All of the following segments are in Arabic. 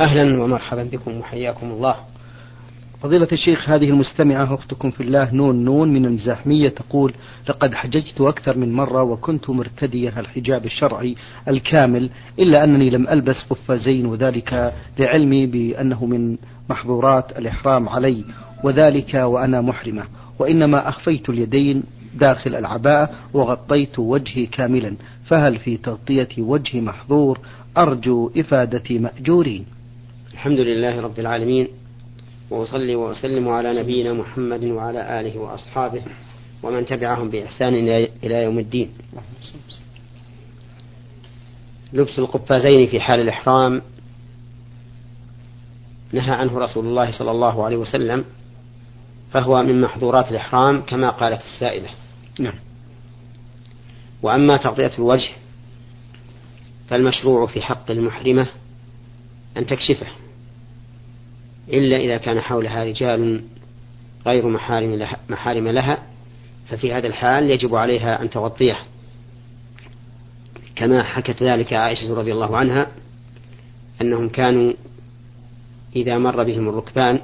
أهلا ومرحبا بكم وحياكم الله. فضيلة الشيخ هذه المستمعة أختكم في الله نون نون من الزحمية تقول لقد حججت أكثر من مرة وكنت مرتدية الحجاب الشرعي الكامل إلا أنني لم ألبس قفازين وذلك لعلمي بأنه من محظورات الإحرام علي وذلك وأنا محرمة. وإنما أخفيت اليدين داخل العباءة وغطيت وجهي كاملا فهل في تغطية وجهي محظور؟ أرجو إفادة مأجورين. الحمد لله رب العالمين وأصلي وأسلم على نبينا محمد وعلى آله وأصحابه ومن تبعهم بإحسان إلى يوم الدين. لبس القفازين في حال الإحرام نهى عنه رسول الله صلى الله عليه وسلم فهو من محظورات الإحرام كما قالت السائلة. نعم. وأما تغطية الوجه فالمشروع في حق المحرمة أن تكشفه. إلا إذا كان حولها رجال غير محارم لها, محارم لها ففي هذا الحال يجب عليها أن تغطيه. كما حكت ذلك عائشة رضي الله عنها أنهم كانوا إذا مر بهم الركبان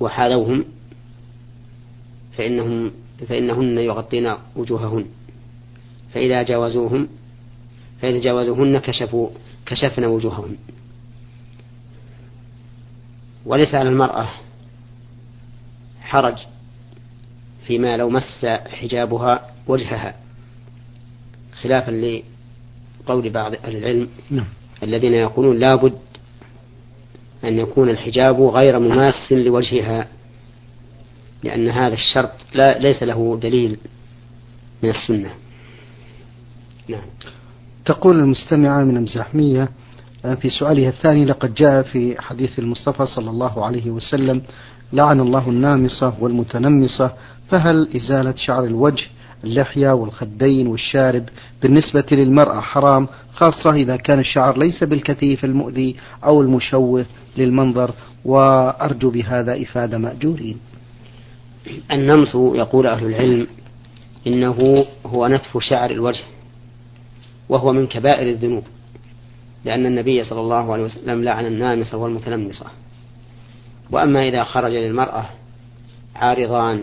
وحاذوهم فإنهم فإنهن يغطين وجوههن. فإذا جاوزوهم فإذا جاوزوهن كشفوا كشفن وجوههن. وليس على المرأة حرج فيما لو مس حجابها وجهها خلافا لقول بعض أهل العلم نعم. الذين يقولون لابد أن يكون الحجاب غير مماس لوجهها لأن هذا الشرط لا ليس له دليل من السنة نعم تقول المستمعة من الزحمية في سؤالها الثاني لقد جاء في حديث المصطفى صلى الله عليه وسلم لعن الله النامصة والمتنمصة فهل إزالة شعر الوجه اللحية والخدين والشارب بالنسبة للمرأة حرام خاصة إذا كان الشعر ليس بالكثيف المؤذي أو المشوه للمنظر؟ وأرجو بهذا إفادة مأجورين. النمص يقول أهل العلم إنه هو نتف شعر الوجه وهو من كبائر الذنوب. لأن النبي صلى الله عليه وسلم لعن النامصة والمتنمصة. وأما إذا خرج للمرأة عارضان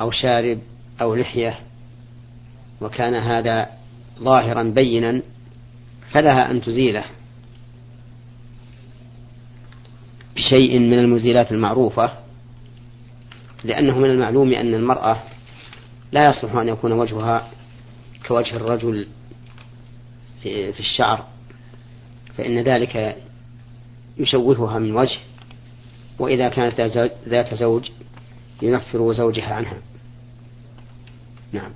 أو شارب أو لحية وكان هذا ظاهرا بينا فلها أن تزيله بشيء من المزيلات المعروفة لأنه من المعلوم أن المرأة لا يصلح أن يكون وجهها كوجه الرجل في الشعر. فإن ذلك يشوهها من وجه وإذا كانت ذات زوج ينفر زوجها عنها. نعم.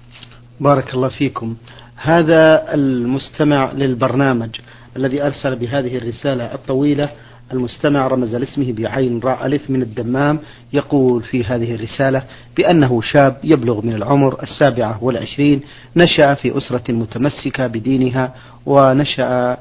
بارك الله فيكم. هذا المستمع للبرنامج الذي أرسل بهذه الرسالة الطويلة المستمع رمز لاسمه بعين راء ألف من الدمام يقول في هذه الرسالة بأنه شاب يبلغ من العمر السابعة والعشرين نشأ في أسرة متمسكة بدينها ونشأ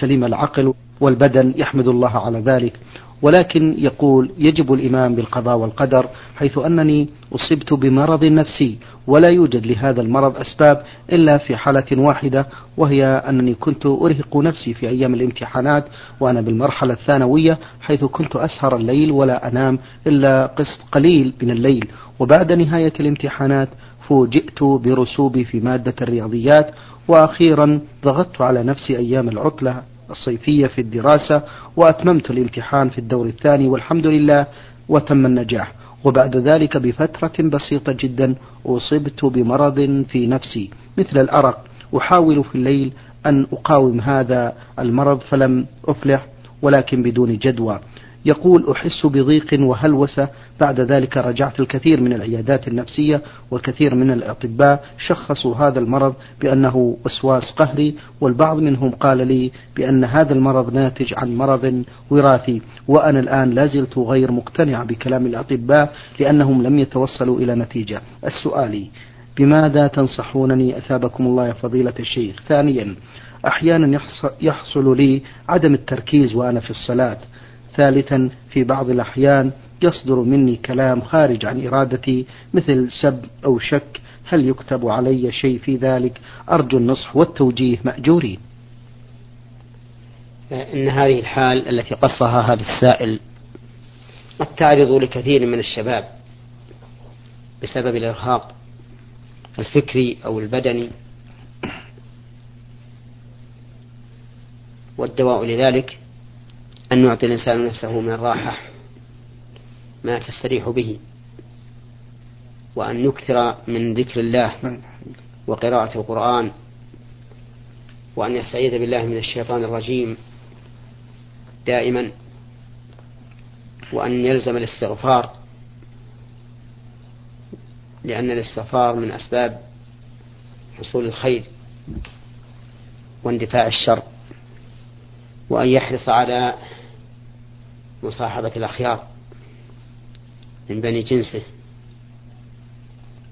سليم العقل والبدن يحمد الله على ذلك. ولكن يقول يجب الإيمان بالقضاء والقدر حيث أنني أصبت بمرض نفسي ولا يوجد لهذا المرض أسباب إلا في حالة واحدة وهي أنني كنت أرهق نفسي في أيام الامتحانات وأنا بالمرحلة الثانوية حيث كنت أسهر الليل ولا أنام إلا قسط قليل من الليل وبعد نهاية الامتحانات فوجئت برسوبي في مادة الرياضيات وأخيرا ضغطت على نفسي أيام العطلة الصيفية في الدراسة وأتممت الامتحان في الدور الثاني والحمد لله وتم النجاح. وبعد ذلك بفترة بسيطة جدا أصبت بمرض في نفسي مثل الأرق. أحاول في الليل أن أقاوم هذا المرض فلم أفلح ولكن بدون جدوى. يقول أحس بضيق وهلوسة بعد ذلك رجعت الكثير من العيادات النفسية والكثير من الأطباء شخصوا هذا المرض بأنه وسواس قهري والبعض منهم قال لي بأن هذا المرض ناتج عن مرض وراثي وأنا الآن لازلت غير مقتنع بكلام الأطباء لأنهم لم يتوصلوا إلى نتيجة. السؤال بماذا تنصحونني أثابكم الله يا فضيلة الشيخ؟ ثانيا أحيانا يحصل لي عدم التركيز وأنا في الصلاة. ثالثا في بعض الأحيان يصدر مني كلام خارج عن إرادتي مثل سب أو شك هل يكتب علي شيء في ذلك؟ أرجو النصح والتوجيه مأجورين. إن هذه الحال التي قصها هذا السائل قد تعرض لكثير من الشباب بسبب الإرهاق الفكري أو البدني والدواء لذلك. أن يعطي الإنسان نفسه من الراحة ما تستريح به وأن يكثر من ذكر الله وقراءة القرآن وأن يستعيذ بالله من الشيطان الرجيم دائما وأن يلزم الاستغفار لأن الاستغفار من أسباب حصول الخير واندفاع الشر وأن يحرص على مصاحبة الأخيار من بني جنسه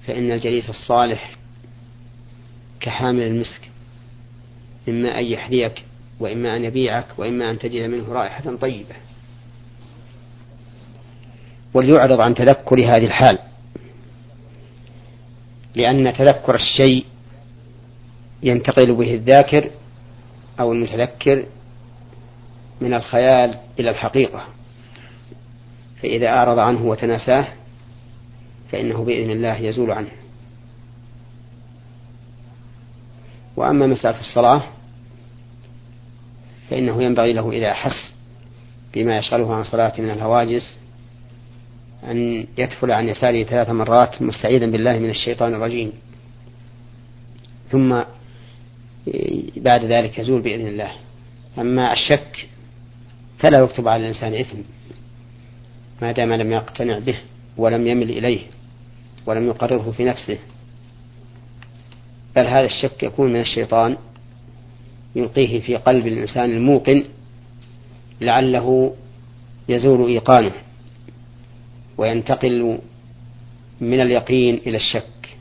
فإن الجليس الصالح كحامل المسك إما أن يحذيك وإما أن يبيعك وإما أن تجد منه رائحة طيبة. وليعرض عن تذكر هذه الحال لأن تذكر الشيء ينتقل به الذاكر أو المتذكر من الخيال إلى الحقيقة. فإذا أعرض عنه وتناساه فإنه بإذن الله يزول عنه. وأما مسألة الصلاة فإنه ينبغي له إذا أحس بما يشغله عن صلاته من الهواجس أن يدخل عن يساره ثلاث مرات مستعيذا بالله من الشيطان الرجيم. ثم بعد ذلك يزول بإذن الله. أما الشك فلا يكتب على الإنسان إثم. ما دام لم يقتنع به ولم يمل إليه ولم يقرره في نفسه. بل هذا الشك يكون من الشيطان يلقيه في قلب الإنسان الموقن لعله يزول إيقانه وينتقل من اليقين إلى الشك.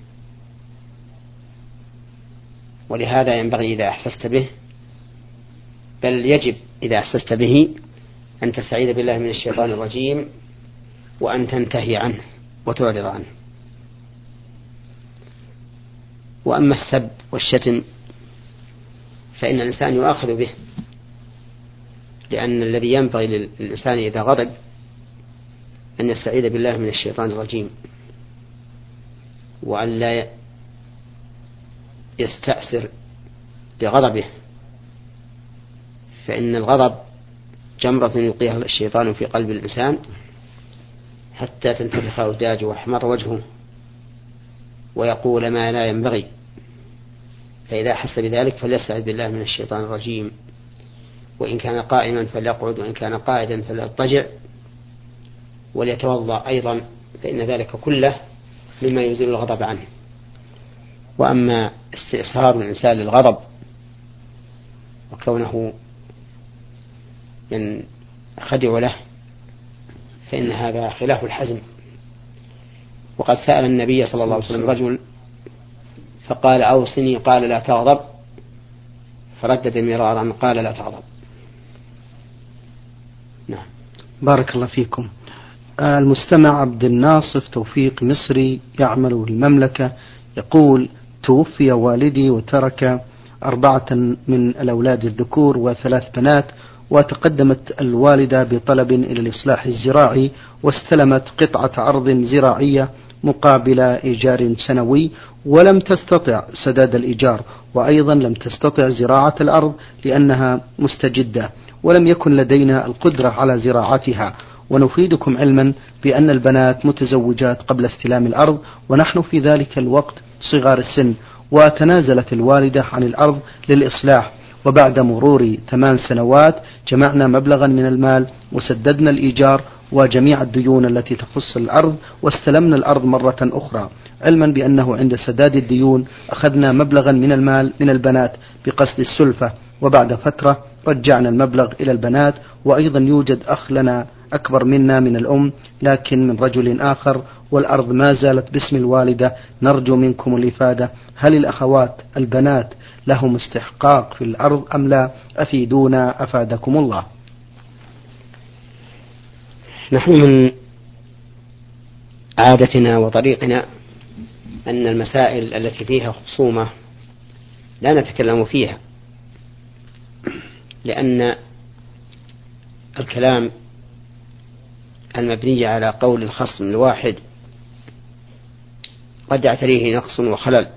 ولهذا ينبغي إذا أحسست به بل يجب إذا أحسست به أن تستعيذ بالله من الشيطان الرجيم. وأن تنتهي عنه وتعرض عنه. وأما السب والشتم فإن الإنسان يؤاخذ به لأن الذي ينبغي للإنسان إذا غضب أن يستعيذ بالله من الشيطان الرجيم وأن لا يستأسر بغضبه فإن الغضب جمرة يلقيها الشيطان في قلب الإنسان حتى تنتفخ أوداجه ويحمر وجهه ويقول ما لا ينبغي. فإذا أحس بذلك فليستعذ بالله من الشيطان الرجيم. وإن كان قائما فليقعد وإن كان قاعدا فليضطجع. وليتوضأ أيضا فإن ذلك كله مما يزيل الغضب عنه. وأما استئصال الإنسان للغضب وكونه ينخدع له فإن هذا خلاف الحزم. وقد سأل النبي صلى الله عليه وسلم رجل فقال أوصني قال لا تغضب. فردد مرارا قال لا تغضب. نعم. بارك الله فيكم. المستمع عبد الناصف توفيق مصري يعمل بالمملكة يقول توفي والدي وترك أربعة من الأولاد الذكور وثلاث بنات وتقدمت الوالدة بطلب إلى الإصلاح الزراعي واستلمت قطعة أرض زراعية مقابل إيجار سنوي ولم تستطع سداد الإيجار وأيضا لم تستطع زراعة الأرض لأنها مستجدة ولم يكن لدينا القدرة على زراعتها. ونفيدكم علما بأن البنات متزوجات قبل استلام الأرض ونحن في ذلك الوقت صغار السن وتنازلت الوالدة عن الأرض للإصلاح وبعد مرور ثمان سنوات جمعنا مبلغا من المال وسددنا الإيجار وجميع الديون التي تخص الأرض واستلمنا الأرض مرة أخرى. علما بأنه عند سداد الديون أخذنا مبلغا من المال من البنات بقصد السلفة وبعد فترة رجعنا المبلغ إلى البنات وأيضا يوجد أخ لنا أكبر منا من الأم لكن من رجل آخر والأرض ما زالت باسم الوالدة نرجو منكم الإفادة. هل الأخوات البنات لهم استحقاق في الأرض أم لا؟ أفيدونا أفادكم الله. نحن من عادتنا وطريقنا أن المسائل التي فيها خصومة لا نتكلم فيها لأن الكلام المبني على قول الخصم الواحد. قد يعتريه نقص وخلل.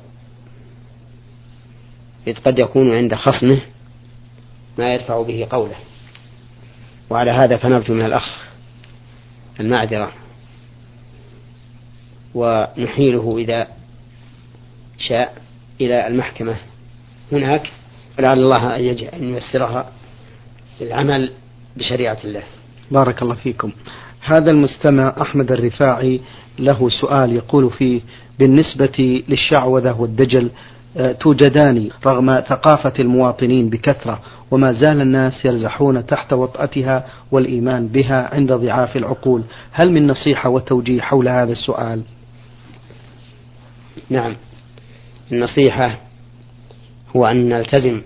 إذ قد يكون عند خصمه ما يدفع به قوله. وعلى هذا فنرجو من الأخ المعذرة. ونحيله إذا شاء إلى المحكمة. هناك ولعل الله أن ييسرها للعمل بشريعة الله. بارك الله فيكم. هذا المستمع أحمد الرفاعي له سؤال يقول فيه بالنسبة للشعوذة والدجل آه، توجدان رغم ثقافة المواطنين بكثرة وما زال الناس يرزحون تحت وطأتها والإيمان بها عند ضعاف العقول. هل من نصيحة وتوجيه حول هذا السؤال؟ نعم. النصيحة هو أن نلتزم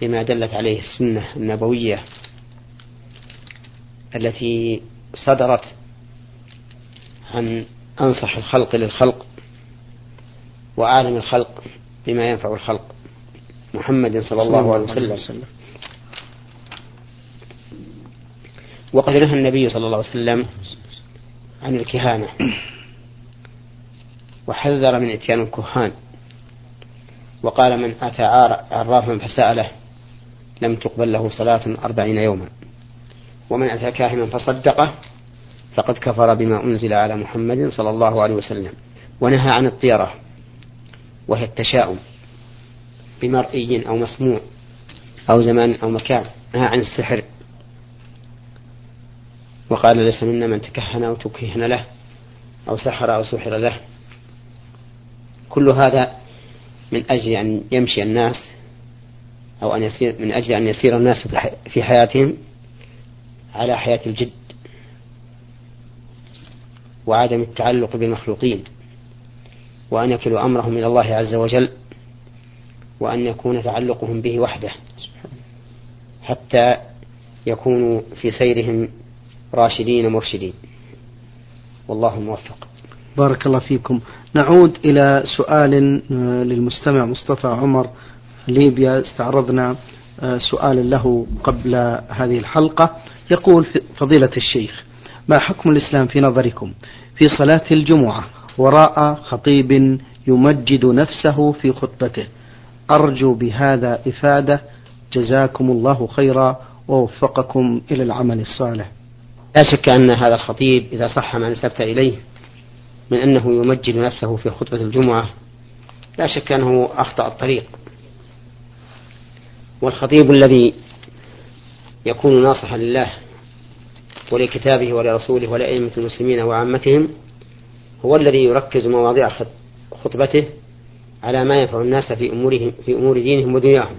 بما دلت عليه السنة النبوية التي صدرت عن أنصح الخلق للخلق وأعلم الخلق بما ينفع الخلق. محمد صلى الله عليه وسلم. وقد نهى النبي صلى الله عليه وسلم عن الكهانة وحذر من إتيان الكهان. وقال من أتى عرافا فسأله لم تقبل له صلاة أربعين يوما. ومن أتى كاهنا فصدقه فقد كفر بما أنزل على محمد صلى الله عليه وسلم ونهى عن الطيرة وهي التشاؤم بمرئي أو مسموع أو زمان أو مكان نهى عن السحر. وقال ليس منا من تكهن أو تكهن له أو سحر أو سحر له. كل هذا من أجل أن يمشي الناس أو أن يسير من أجل أن يسير الناس في حياتهم على حياة الجد وعدم التعلق بالمخلوقين وأن يكلوا أمرهم إلى الله عز وجل وأن يكون تعلقهم به وحده حتى يكونوا في سيرهم راشدين مرشدين. والله الموفق بارك الله فيكم. نعود إلى سؤال آه، للمستمع مصطفى عمر ليبيا استعرضنا سؤالا له قبل هذه الحلقة. يقول فضيلة الشيخ ما حكم الإسلام في نظركم؟ في صلاة الجمعة وراء خطيب يمجد نفسه في خطبته. أرجو بهذا إفادة. جزاكم الله خيرا ووفقكم إلى العمل الصالح. لا شك أن هذا الخطيب إذا صح ما نسبت إليه من أنه يمجد نفسه في خطبة الجمعة لا شك أنه أخطأ الطريق. والخطيب الذي يكون ناصحا لله ولكتابه ولرسوله ولأئمة المسلمين وعامتهم هو الذي يركز مواضيع خطبته على ما ينفع الناس في أمورهم في أمور دينهم ودنياهم.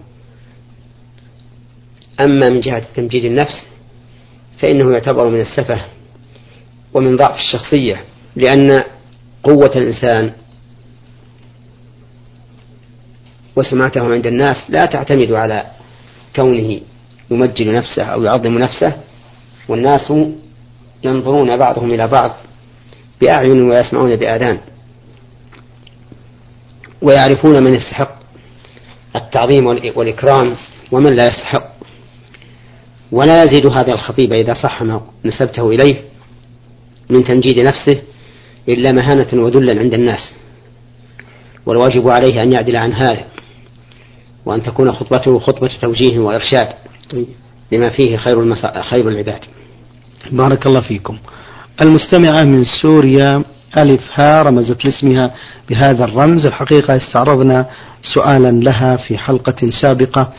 أما من جهة تمجيد النفس فإنه يعتبر من السفة ومن ضعف الشخصية لأن قوة الإنسان وسمعته عند الناس لا تعتمد على كونه يمجد نفسه أو يعظم نفسه والناس ينظرون بعضهم إلى بعض بأعين ويسمعون بآذان ويعرفون من يستحق التعظيم والإكرام ومن لا يستحق. ولا يزيد هذا الخطيب إذا صح ما نسبته إليه من تمجيد نفسه إلا مهانة وذلا عند الناس والواجب عليه أن يعدل عن هذا. وأن تكون خطبته خطبة توجيه وإرشاد لما فيه خير المسا... خير العباد. بارك الله فيكم. المستمعة من سوريا ألف ها رمزت لاسمها بهذا الرمز. الحقيقة استعرضنا سؤالا لها في حلقة سابقة.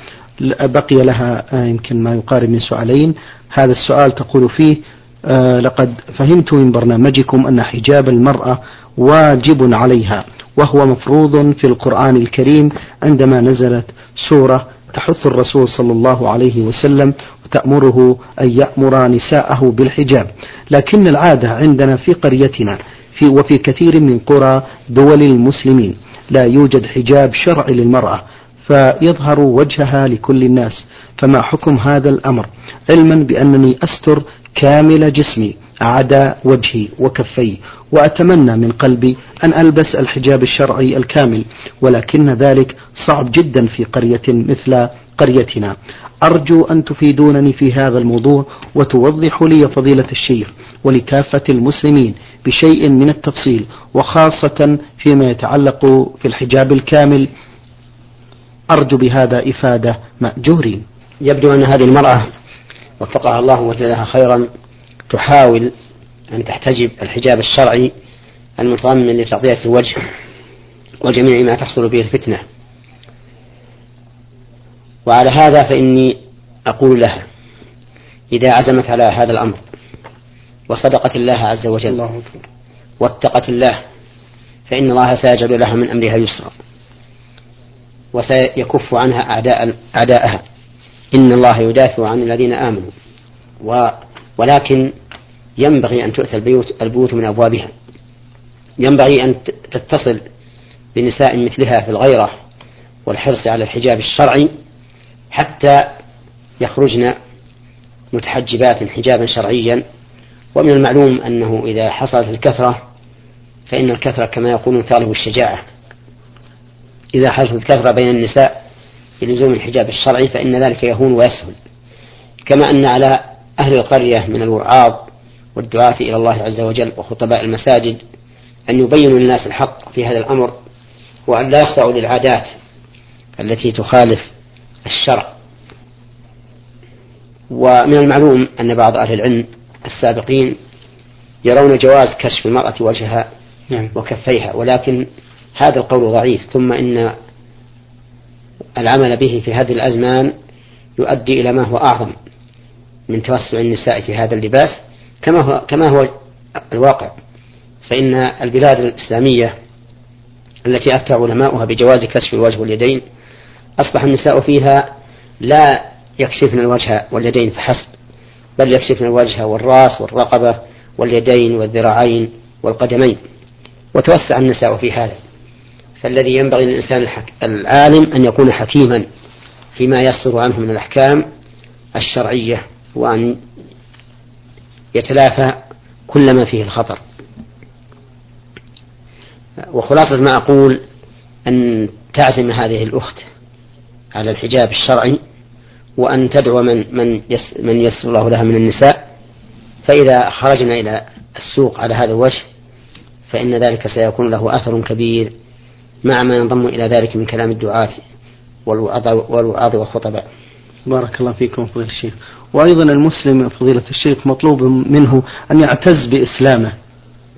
بقي لها آه، يمكن ما يقارب من سؤالين. هذا السؤال تقول فيه آه، لقد فهمت من برنامجكم أن حجاب المرأة واجب عليها. وهو مفروض في القرآن الكريم عندما نزلت سورة تحث الرسول صلى الله عليه وسلم وتأمره أن يأمر نساءه بالحجاب. لكن العادة عندنا في قريتنا في وفي كثير من قرى دول المسلمين لا يوجد حجاب شرعي للمرأة. فيظهر وجهها لكل الناس فما حكم هذا الأمر؟ علما بأنني أستر كامل جسمي عدا وجهي وكفي وأتمنى من قلبي أن ألبس الحجاب الشرعي الكامل ولكن ذلك صعب جدا في قرية مثل قريتنا. أرجو أن تفيدونني في هذا الموضوع وتوضحوا لي فضيلة الشيخ ولكافة المسلمين بشيء من التفصيل وخاصة فيما يتعلق في الحجاب الكامل أرجو بهذا إفادة مأجورين. يبدو أن هذه المرأة وفقها الله وجزاها خيرا تحاول أن تحتجب الحجاب الشرعي المتضمن لتغطية الوجه وجميع ما تحصل به الفتنة. وعلى هذا فإني أقول لها إذا عزمت على هذا الأمر وصدقت الله عز وجل الله واتقت الله فإن الله سيجعل لها من أمرها يسرا. وسيكف عنها أعداء أعداءها. إن الله يدافع عن الذين آمنوا. و ولكن ينبغي أن تؤتى البيوت البيوت من أبوابها. ينبغي أن تتصل بنساء مثلها في الغيرة والحرص على الحجاب الشرعي حتى يخرجن متحجبات حجابا شرعيا. ومن المعلوم أنه إذا حصلت الكثرة فإن الكثرة كما يقولون تغلب الشجاعة. إذا حصلت الكثرة بين النساء بلزوم الحجاب الشرعي فإن ذلك يهون ويسهل كما أن على أهل القرية من الوعاظ والدعاة إلى الله عز وجل وخطباء المساجد أن يبينوا للناس الحق في هذا الأمر وأن لا يخضعوا للعادات التي تخالف الشرع ومن المعلوم أن بعض أهل العلم السابقين يرون جواز كشف المرأة وجهها نعم. وكفيها ولكن هذا القول ضعيف ثم إن العمل به في هذه الأزمان يؤدي إلى ما هو أعظم من توسع النساء في هذا اللباس كما هو كما هو الواقع. فإن البلاد الإسلامية التي أفتى علماؤها بجواز كشف الوجه واليدين أصبح النساء فيها لا يكشفن الوجه واليدين فحسب بل يكشفن الوجه والرأس والرقبة واليدين والذراعين والقدمين. وتوسع النساء في هذا. فالذي ينبغي للإنسان العالم أن يكون حكيما فيما يصدر عنه من الأحكام الشرعية وأن يتلافى كل ما فيه الخطر. وخلاصة ما أقول أن تعزم هذه الأخت على الحجاب الشرعي وأن تدعو من من من يسر الله لها من النساء فإذا خرجنا إلى السوق على هذا الوجه فإن ذلك سيكون له أثر كبير مع ما ينضم إلى ذلك من كلام الدعاة والوعاظ والخطباء. بارك الله فيكم فضيلة الشيخ. وأيضا المسلم فضيلة الشيخ مطلوب منه أن يعتز بإسلامه.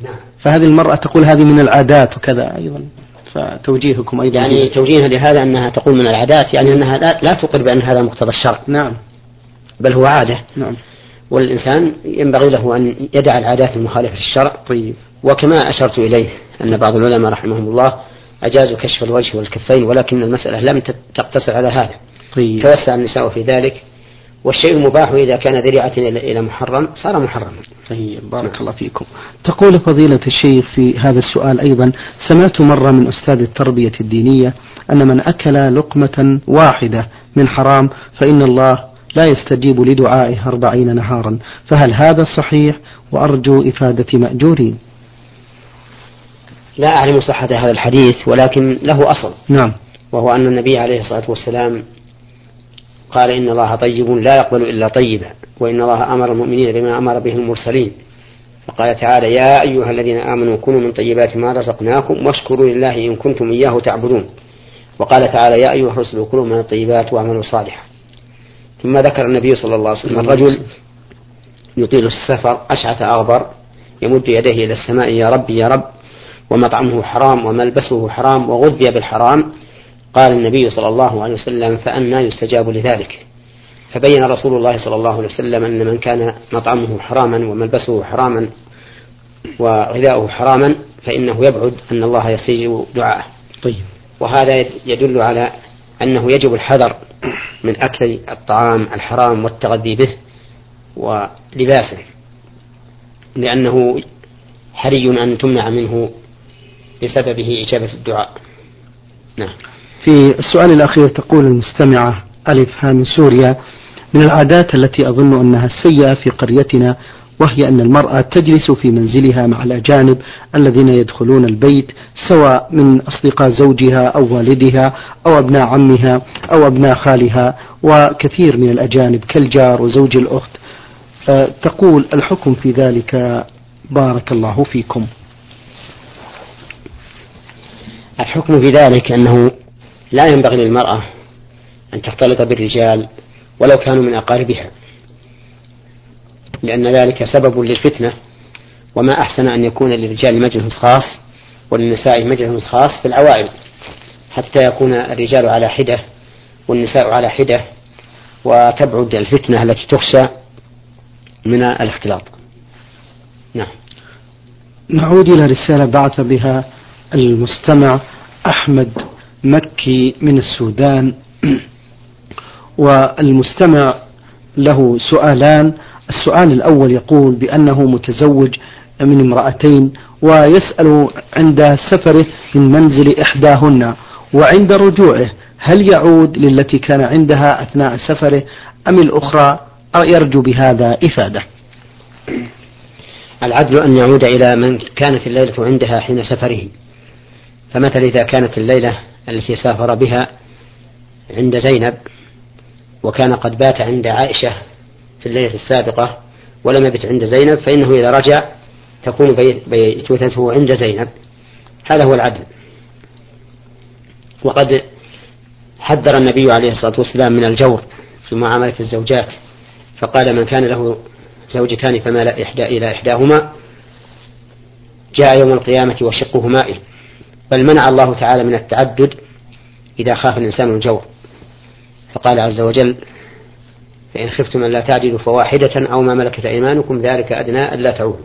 نعم. فهذه المرأة تقول هذه من العادات وكذا أيضا. فتوجيهكم أيضا. يعني توجيهها لهذا أنها تقول من العادات يعني أنها لا, لا تقر بأن هذا مقتضى الشرع. نعم. بل هو عادة. نعم. والإنسان ينبغي له أن يدع العادات المخالفة للشرع. طيب. وكما أشرت إليه أن بعض العلماء رحمهم الله أجازوا كشف الوجه والكفين ولكن المسألة لم تقتصر على هذا. طيب. توسع النساء في ذلك والشيء المباح إذا كان ذريعة إلى محرم صار محرما. طيب بارك الله فيكم. تقول فضيلة الشيخ في هذا السؤال أيضا سمعت مرة من أستاذ التربية الدينية أن من أكل لقمة واحدة من حرام فإن الله لا يستجيب لدعائه أربعين نهارا. فهل هذا صحيح؟ وأرجو إفادة مأجورين. لا أعلم صحة هذا الحديث ولكن له أصل. نعم. وهو أن النبي عليه الصلاة والسلام قال إن الله طيب لا يقبل إلا طيبا وإن الله أمر المؤمنين بما أمر به المرسلين. فقال تعالى يا أيها الذين آمنوا كونوا من طيبات ما رزقناكم واشكروا لله إن كنتم إياه تعبدون. وقال تعالى يا أيها الرسل كلوا من الطيبات واعملوا صالحا. ثم ذكر النبي صلى الله عليه وسلم الرجل يطيل السفر أشعث أغبر يمد يديه إلى السماء يا رب يا رب. ومطعمه حرام وملبسه حرام وغذي بالحرام قال النبي صلى الله عليه وسلم فأنا يستجاب لذلك. فبين رسول الله صلى الله عليه وسلم أن من كان مطعمه حراما وملبسه حراما وغذاؤه حراما فإنه يبعد أن الله يستجيب دعاءه. طيب. وهذا يدل على أنه يجب الحذر من أكل الطعام الحرام والتغذي به ولباسه لأنه حري أن تمنع منه بسببه إجابة الدعاء. نعم. في السؤال الأخير تقول المستمعة ألف ها من سوريا من العادات التي أظن أنها سيئة في قريتنا وهي أن المرأة تجلس في منزلها مع الأجانب الذين يدخلون البيت سواء من أصدقاء زوجها أو والدها أو أبناء عمها أو أبناء خالها وكثير من الأجانب كالجار وزوج الأخت. آه، تقول الحكم في ذلك بارك الله فيكم. الحكم في ذلك أنه لا ينبغي للمرأة أن تختلط بالرجال ولو كانوا من أقاربها لأن ذلك سبب للفتنة. وما أحسن أن يكون للرجال مجلس خاص وللنساء مجلس خاص في العوائل حتى يكون الرجال على حدة والنساء على حدة وتبعد الفتنة التي تخشى من الاختلاط. نعم. نعود إلى رسالة بعث بها المستمع أحمد مكي من السودان. والمستمع له سؤالان. السؤال الأول يقول بأنه متزوج من امرأتين ويسأل عند سفره من منزل إحداهن وعند رجوعه هل يعود للتي كان عندها أثناء سفره أم الأخرى يرجو بهذا إفادة. العدل أن يعود إلى من كانت الليلة عندها حين سفره. فمثلا إذا كانت الليلة التي سافر بها عند زينب وكان قد بات عند عائشة في الليلة السابقة ولم يبت عند زينب فإنه إذا رجع تكون بيتوتته عند زينب. هذا هو العدل. وقد حذر النبي عليه الصلاة والسلام من الجور في معاملة الزوجات فقال من كان له زوجتان فمال إحدى إلى إحداهما جاء يوم القيامة وشقه مائل بل منع الله تعالى من التعدد إذا خاف الإنسان الجور فقال عز وجل فإن خفتم أن لا تعدلوا فواحدة أو ما ملكت أيمانكم ذلك أدنى ألا تعودوا.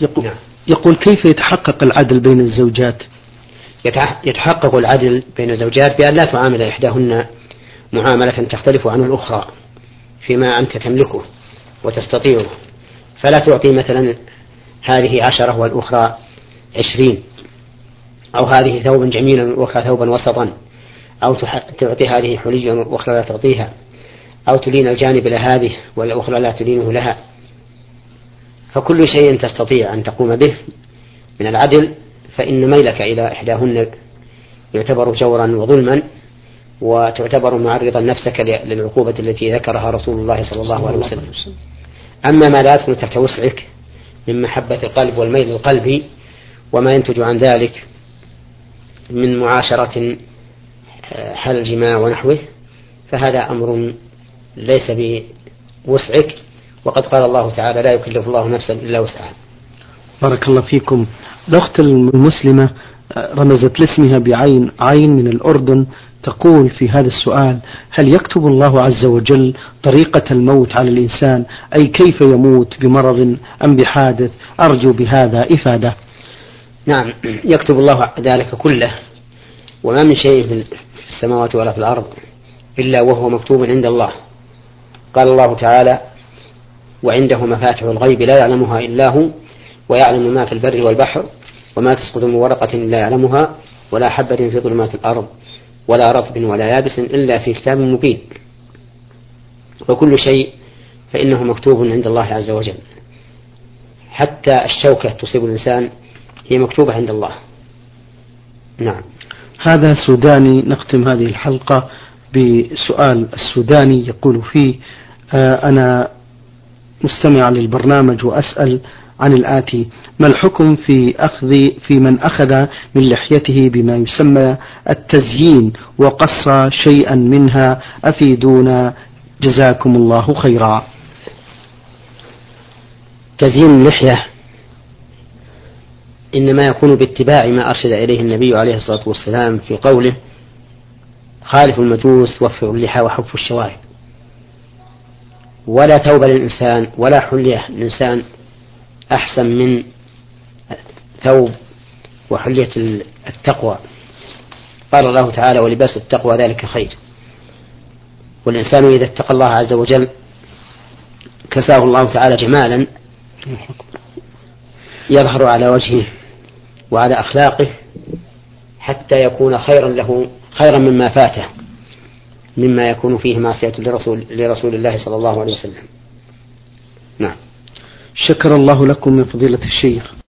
يقول, نعم. يقول كيف يتحقق العدل بين الزوجات؟ يتحقق العدل بين الزوجات بأن لا تعامل إحداهن معاملة تختلف عن الأخرى فيما أنت تملكه وتستطيعه. فلا تعطي مثلا هذه عشرة والأخرى عشرين. أو هذه ثوبا جميلا والأخرى ثوبا وسطا أو تعطي هذه حليا والأخرى لا تعطيها أو تلين الجانب إلى هذه والأخرى لا تلينه لها. فكل شيء تستطيع أن تقوم به. من العدل فإن ميلك إلى إحداهن يعتبر جورا وظلما وتعتبر معرضا نفسك للعقوبة التي ذكرها رسول الله صلى الله عليه وسلم. أما ما لا يدخل تحت وسعك من محبة القلب والميل القلبي وما ينتج عن ذلك من معاشرة آه، حال الجماع ونحوه فهذا أمر ليس بوسعك وقد قال الله تعالى لا يكلف الله نفسا إلا وسعها. بارك الله فيكم. الأخت المسلمة آه، رمزت لاسمها بعين عين من الأردن تقول في هذا السؤال هل يكتب الله عز وجل طريقة الموت على الإنسان؟ أي كيف يموت بمرض أم بحادث؟ أرجو بهذا إفادة. نعم. يكتب الله ذلك كله. وما من شيء في السماوات ولا في الأرض إلا وهو مكتوب عند الله. قال الله تعالى وعنده مفاتح الغيب لا يعلمها إلا هو ويعلم ما في البر والبحر وما تسقط من ورقة إلا يعلمها ولا حبة في ظلمات الأرض ولا رطب ولا يابس إلا في كتاب مبين. وكل شيء فإنه مكتوب عند الله عز وجل. حتى الشوكة تصيب الإنسان هي مكتوبة عند الله. نعم. هذا سوداني. نختم هذه الحلقة بسؤال السوداني يقول فيه آه، أنا مستمع للبرنامج وأسأل عن الآتي ما الحكم في أخذ في من أخذ من لحيته بما يسمى التزيين وقص شيئا منها؟ أفيدونا. جزاكم الله خيرا. تزيين اللحية إنما يكون باتباع ما أرشد إليه النبي عليه الصلاة والسلام في قوله خالف المجوس وفر اللحى وحف الشوارب. ولا ثوب للإنسان ولا حلية للإنسان أحسن من ثوب وحلية التقوى. قال الله تعالى ولباس التقوى ذلك خير. والإنسان إذا اتقى الله عز وجل كساه الله تعالى جمالا يظهر على وجهه. وعلى أخلاقه حتى يكون خيرا له خيرا مما فاته مما يكون فيه معصية لرسول لرسول الله صلى الله عليه وسلم. نعم. شكر الله لكم من فضيلة الشيخ.